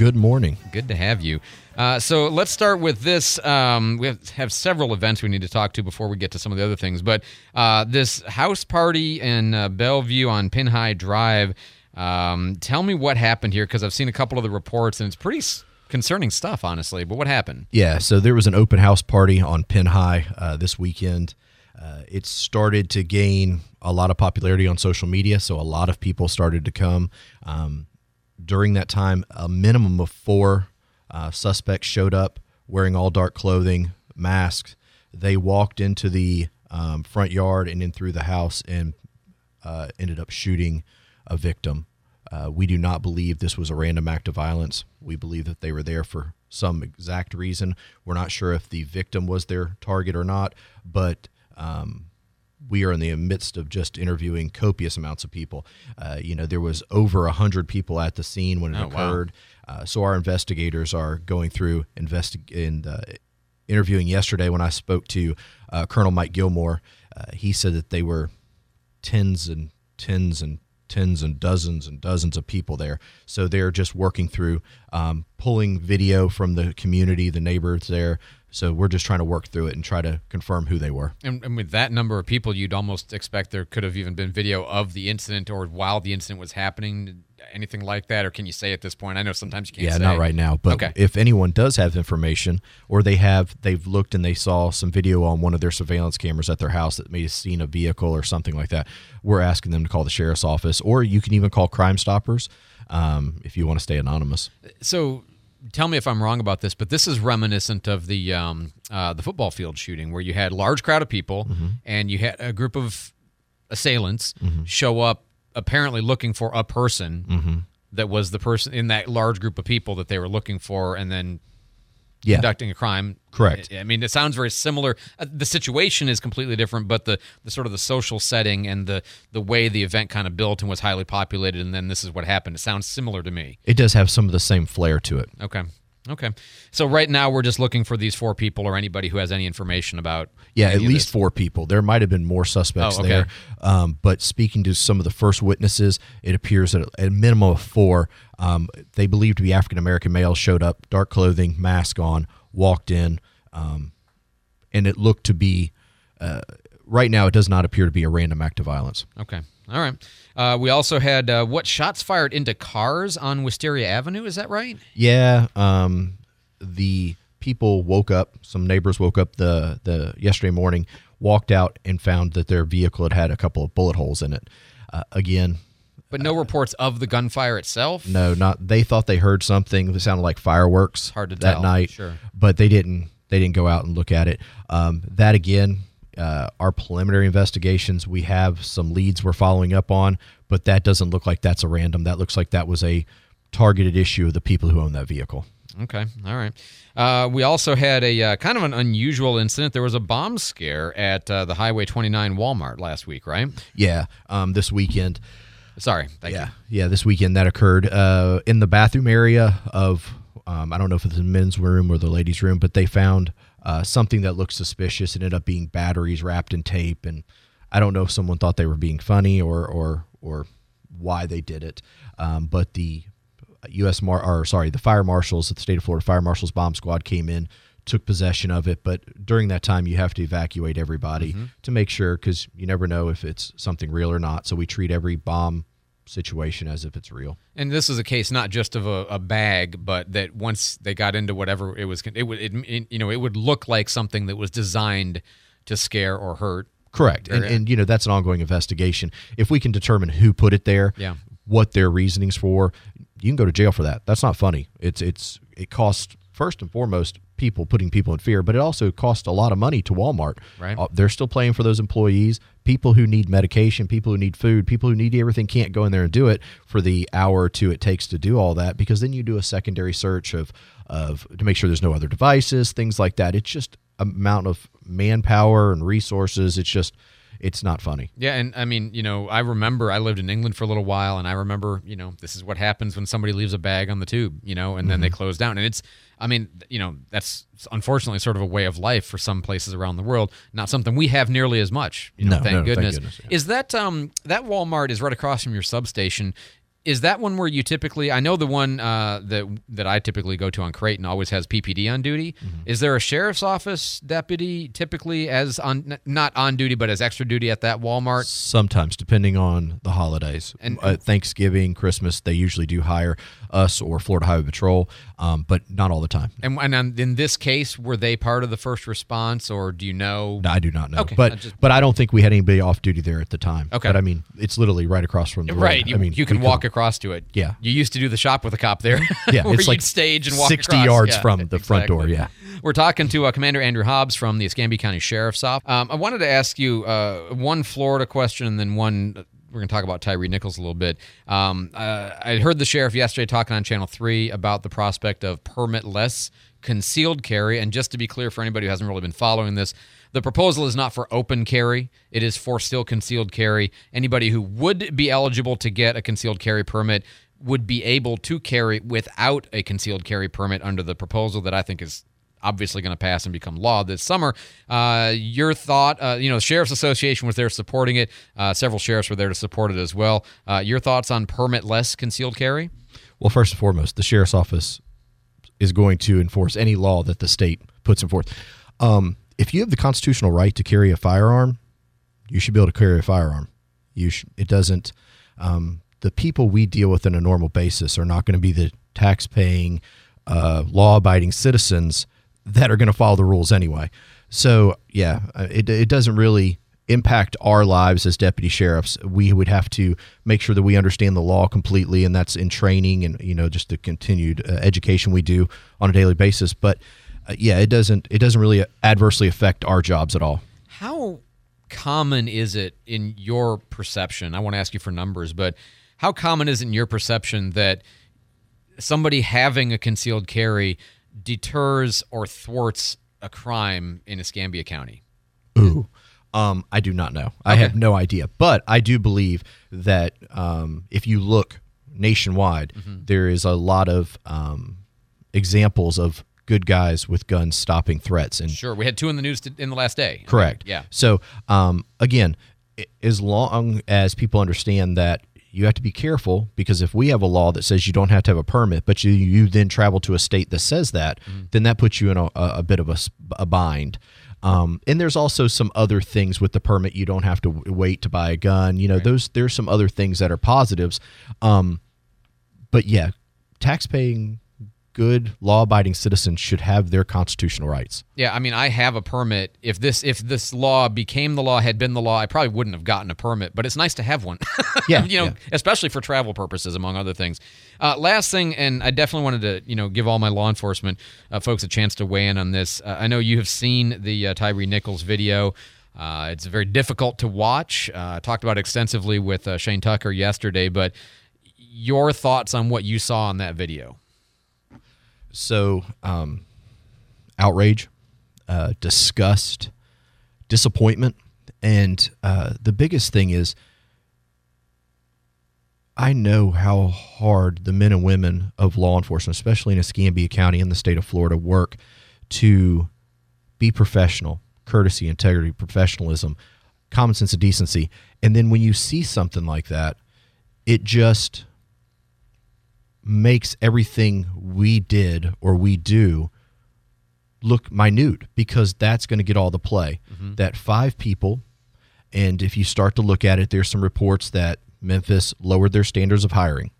Good morning. Good to have you. Uh, so let's start with this. Um, we have, have, several events we need to talk to before we get to some of the other things. But uh, this house party in uh, Bellview on Pin High Drive. Um, tell me what happened here because I've seen a couple of the reports and it's pretty concerning stuff, honestly. But what happened? Yeah, so there was an open house party on Pin High uh, this weekend. Uh, it started to gain a lot of popularity on social media, so a lot of people started to come. Um, during that time, a minimum of four uh, suspects showed up wearing all dark clothing, masks. They walked into the um, front yard and then through the house and uh, ended up shooting a victim. Uh, we do not believe this was a random act of violence. We believe that they were there for some exact reason. We're not sure if the victim was their target or not, but um, we are in the midst of just interviewing copious amounts of people. Uh, you know, there was over a hundred people at the scene when it oh, occurred. Wow. Uh, so our investigators are going through investi- and uh, interviewing yesterday. When I spoke to uh, Colonel Mike Gilmore, uh, he said that they were tens and tens and tens and dozens and dozens of people there. So they're just working through um, pulling video from the community, the neighbors there. So we're just trying to work through it and try to confirm who they were. And, and, with that number of people, you'd almost expect there could have even been video of the incident or while the incident was happening anything like that, or can you say at this point? I know sometimes you can't. Yeah, say. not right now. But okay. if anyone does have information, or they have, they've looked and they saw some video on one of their surveillance cameras at their house that may have seen a vehicle or something like that, we're asking them to call the sheriff's office, or you can even call Crime Stoppers um, if you want to stay anonymous. So. Tell me if I'm wrong about this, but this is reminiscent of the um, uh, the football field shooting, where you had a large crowd of people mm-hmm. and you had a group of assailants mm-hmm. show up apparently looking for a person mm-hmm. that was the person in that large group of people that they were looking for, and then yeah. conducting a crime. Correct. I mean, it sounds very similar. Uh, the situation is completely different, but the, the sort of the social setting and the the way the event kind of built and was highly populated, and then this is what happened. It sounds similar to me. It does have some of the same flair to it. Okay. Okay. So right now we're just looking for these four people or anybody who has any information about. Yeah, at least four people. There might have been more suspects oh, okay. there, um, but speaking to some of the first witnesses, it appears that a minimum of four, um, they believe to be African American males, showed up, dark clothing, mask on, walked in, um, and it looked to be. Uh, right now, it does not appear to be a random act of violence. Okay. All right. Uh, we also had uh, what shots fired into cars on Wisteria Avenue. Is that right? Yeah. Um, the people woke up. Some neighbors woke up the the yesterday morning, walked out and found that their vehicle had had a couple of bullet holes in it. Uh, again. But no uh, reports of the gunfire itself. No, not. They thought they heard something that sounded like fireworks. Hard to that tell. night. Sure. But they didn't. They didn't go out and look at it. Um, that again uh, our preliminary investigations, we have some leads we're following up on, but that doesn't look like that's a random. That looks like that was a targeted issue of the people who own that vehicle. Okay, all right. Uh, we also had a uh, kind of an unusual incident. There was a bomb scare at uh, the Highway 29 Walmart last week, right? Yeah, um, this weekend. Sorry, yeah, you. yeah. This weekend that occurred uh, in the bathroom area of um, I don't know if it's the men's room or the ladies' room, but they found uh, something that looked suspicious. It ended up being batteries wrapped in tape, and I don't know if someone thought they were being funny or or or why they did it. Um, but the U.S. Mar- or sorry, the fire marshals at the state of Florida fire marshals bomb squad came in, took possession of it. But during that time, you have to evacuate everybody mm-hmm. to make sure because you never know if it's something real or not. So we treat every bomb situation as if it's real. And this is a case not just of a, a bag, but that once they got into whatever it was, it would, it, it, you know, it would look like something that was designed to scare or hurt. Correct, and, and you know that's an ongoing investigation. If we can determine who put it there, yeah. what their reasonings for, you can go to jail for that. That's not funny. It's it's it costs first and foremost people putting people in fear, but it also costs a lot of money to Walmart. Right. Uh, they're still paying for those employees people who need medication, people who need food, people who need everything can't go in there and do it for the hour or two it takes to do all that because then you do a secondary search of of to make sure there's no other devices, things like that. It's just amount of manpower and resources. It's just it's not funny. Yeah, and I mean, you know, I remember I lived in England for a little while, and I remember, you know, this is what happens when somebody leaves a bag on the tube, you know, and mm-hmm. then they mm-hmm. close down, and it's, I mean, you know, that's unfortunately sort of a way of life for some places around the world. Not something we have nearly as much. You know, no, thank no, goodness. Thank goodness yeah. Is that um that Walmart is right across from your substation? Is that one where you typically? I know the one uh, that that I typically go to on Creighton always has PPD on duty. Mm-hmm. Is there a sheriff's office deputy typically as on not on duty but as extra duty at that Walmart? Sometimes, depending on the holidays, And- uh, Thanksgiving, Christmas, they usually do hire us or Florida Highway Patrol, um, but not all the time. And, and in this case, were they part of the first response, or do you know? No, I do not know, Okay, I but just- but I don't think we had anybody off duty there at the time. Okay. but I mean, it's literally right across from the road. Right, you, I mean, you can walk could- across to it. Yeah. you used to do the shop with a cop there. Yeah, it's like stage and walk 60 across. yards Yeah, from the front door, Yeah. We're talking to uh, Commander Andrew Hobbs from the Escambia County Sheriff's Office. Um, I wanted to ask you uh, one Florida question and then one. uh, We're going to talk about Tyre Nichols a little bit. Um, uh, I heard the sheriff yesterday talking on Channel 3 about the prospect of permitless concealed carry. And just to be clear for anybody who hasn't really been following this, the proposal is not for open carry, it is for still concealed carry. Anybody who would be eligible to get a concealed carry permit would be able to carry without a concealed carry permit under the proposal that I think is obviously going to pass and become law this summer. Uh, your thought, uh, you know, the Sheriff's Association was there supporting it. Uh, several sheriffs were there to support it as well. Uh, your thoughts on permitless concealed carry? Well, first and foremost, the sheriff's office is going to enforce any law that the state puts in forth. Um, if you have the constitutional right to carry a firearm, you should be able to carry a firearm. You sh- it doesn't. Um, the people we deal with on a normal basis are not going to be the tax-paying, uh, law-abiding citizens that are going to follow the rules anyway. So yeah, uh, it it doesn't really impact our lives as deputy sheriffs. We would have to make sure that we understand the law completely, and that's in training and you know just the continued uh, education we do on a daily basis. But yeah, it doesn't it doesn't really adversely affect our jobs at all. How common is it in your perception? I want to ask you for numbers, but how common is it in your perception that somebody having a concealed carry deters or thwarts a crime in Escambia County? Ooh. Um, I do not know. I have no idea. But I do believe that um, if you look nationwide, there is a lot of um, examples of good guys with guns stopping threats. And Sure, we had two in the news t- in the last day. correct. Yeah. So um, again, as long as people understand that you have to be careful because if we have a law that says you don't have to have a permit, but you you then travel to a state that says that, then that puts you in a, a a bit of a bind. Um, and there's also some other things with the permit. You don't have to w- wait to buy a gun. You know, those there's some other things that are positives. Um, but yeah, tax-paying, good, law-abiding citizens should have their constitutional rights. Yeah, I mean, I have a permit. If this if this law became the law, had been the law, I probably wouldn't have gotten a permit. But it's nice to have one. Yeah, you know, yeah. especially for travel purposes, among other things. Uh, last thing, and I definitely wanted to you know give all my law enforcement uh, folks a chance to weigh in on this. Uh, I know you have seen the uh, Tyre Nichols video. Uh, it's very difficult to watch. Uh, I talked about it extensively with uh, Shane Tucker yesterday, but your thoughts on what you saw on that video? So, um, outrage, uh, disgust, disappointment, and uh, the biggest thing is I know how hard the men and women of law enforcement, especially in Escambia County in the state of Florida, work to be professional, courtesy, integrity, professionalism, common sense, and decency. And then when you see something like that, it just makes everything we did or we do look minute because that's going to get all the play. Mm-hmm. That five people, and if you start to look at it, there's some reports that Memphis lowered their standards of hiring.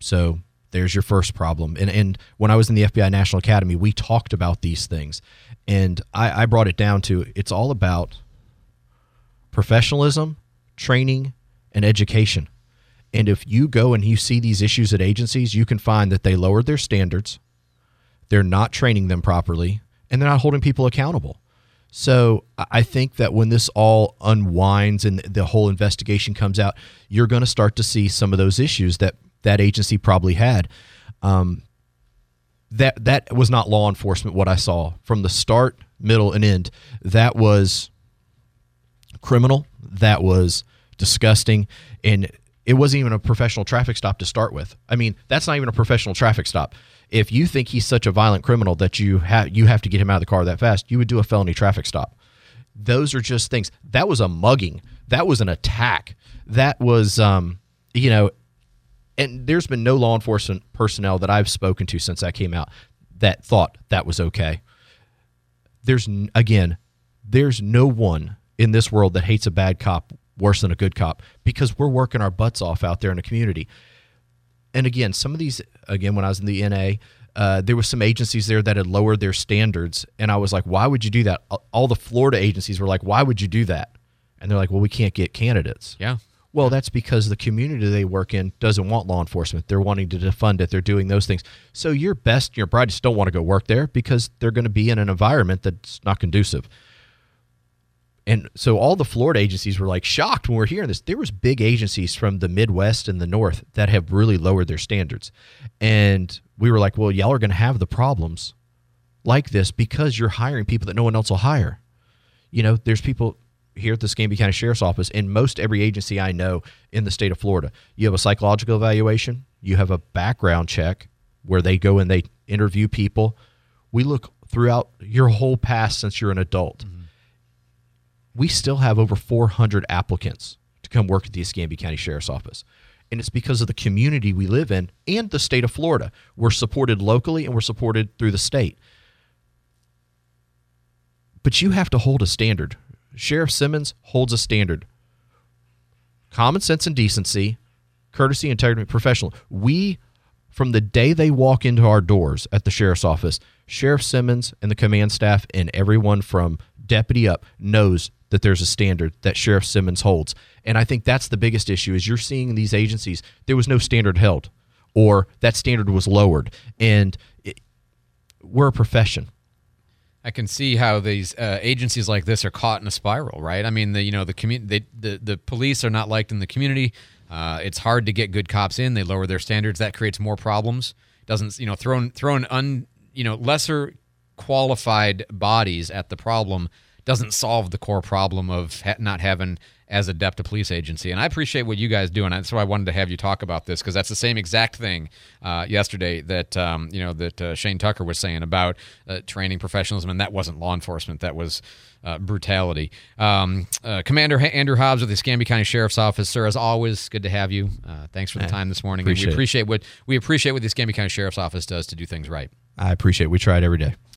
So there's your first problem. And and when I was in the FBI National Academy, we talked about these things, and I, I brought it down to it's all about professionalism, training, and education. And if you go and you see these issues at agencies, you can find that they lowered their standards, they're not training them properly, and they're not holding people accountable. So I think that when this all unwinds and the whole investigation comes out, you're going to start to see some of those issues that that agency probably had. Um, that that was not law enforcement. What I saw from the start, middle, and end, that was criminal. That was disgusting, and it wasn't even a professional traffic stop to start with. I mean, that's not even a professional traffic stop. If you think he's such a violent criminal that you have you have to get him out of the car that fast, you would do a felony traffic stop. Those are just things. That was a mugging. That was an attack. That was, um, you know, and there's been no law enforcement personnel that I've spoken to since that came out that thought that was okay. There's again, there's no one in this world that hates a bad cop worse than a good cop because we're working our butts off out there in the community. And again, some of these again when I was in the NA, uh, there was some agencies there that had lowered their standards, and I was like, "Why would you do that?" All the Florida agencies were like, "Why would you do that?" And they're like, "Well, we can't get candidates." Yeah. Well, that's because the community they work in doesn't want law enforcement. They're wanting to defund it. They're doing those things. So your best, your brightest don't want to go work there because they're going to be in an environment that's not conducive. And so all the Florida agencies were like shocked when we're hearing this. There was big agencies from the Midwest and the North that have really lowered their standards. And we were like, well, y'all are going to have the problems like this because you're hiring people that no one else will hire. You know, there's people here at the Escambia County Sheriff's Office, in most every agency I know in the state of Florida, you have a psychological evaluation, you have a background check where they go and they interview people. We look throughout your whole past since you're an adult. We still have over 400 applicants to come work at the Escambia County Sheriff's Office. And it's because of the community we live in and the state of Florida. We're supported locally and we're supported through the state. But you have to hold a standard Sheriff Simmons holds a standard common sense and decency, courtesy, integrity, professional. We, from the day they walk into our doors at the sheriff's office, Sheriff Simmons and the command staff and everyone from deputy up knows that there's a standard that Sheriff Simmons holds. And I think that's the biggest issue is you're seeing these agencies, there was no standard held or that standard was lowered. And it, we're a profession. I can see how these uh, agencies like this are caught in a spiral, right? I mean, the you know the community, the the police are not liked in the community. Uh, it's hard to get good cops in. They lower their standards. That creates more problems. Doesn't you know throwing throwing un you know lesser qualified bodies at the problem doesn't solve the core problem of ha- not having as adept a police agency. And I appreciate what you guys do, and that's why I wanted to have you talk about this because that's the same exact thing uh, yesterday that um, you know that uh, Shane Tucker was saying about uh, training professionalism, and that wasn't law enforcement, that was uh, brutality. Um, uh, Commander Andrew Hobbs of the Escambia County Sheriff's Office, sir, as always, good to have you. Uh, thanks for the time this morning. Appreciate we appreciate what we appreciate what the Escambia County Sheriff's Office does to do things right. I appreciate. it. We try it every day.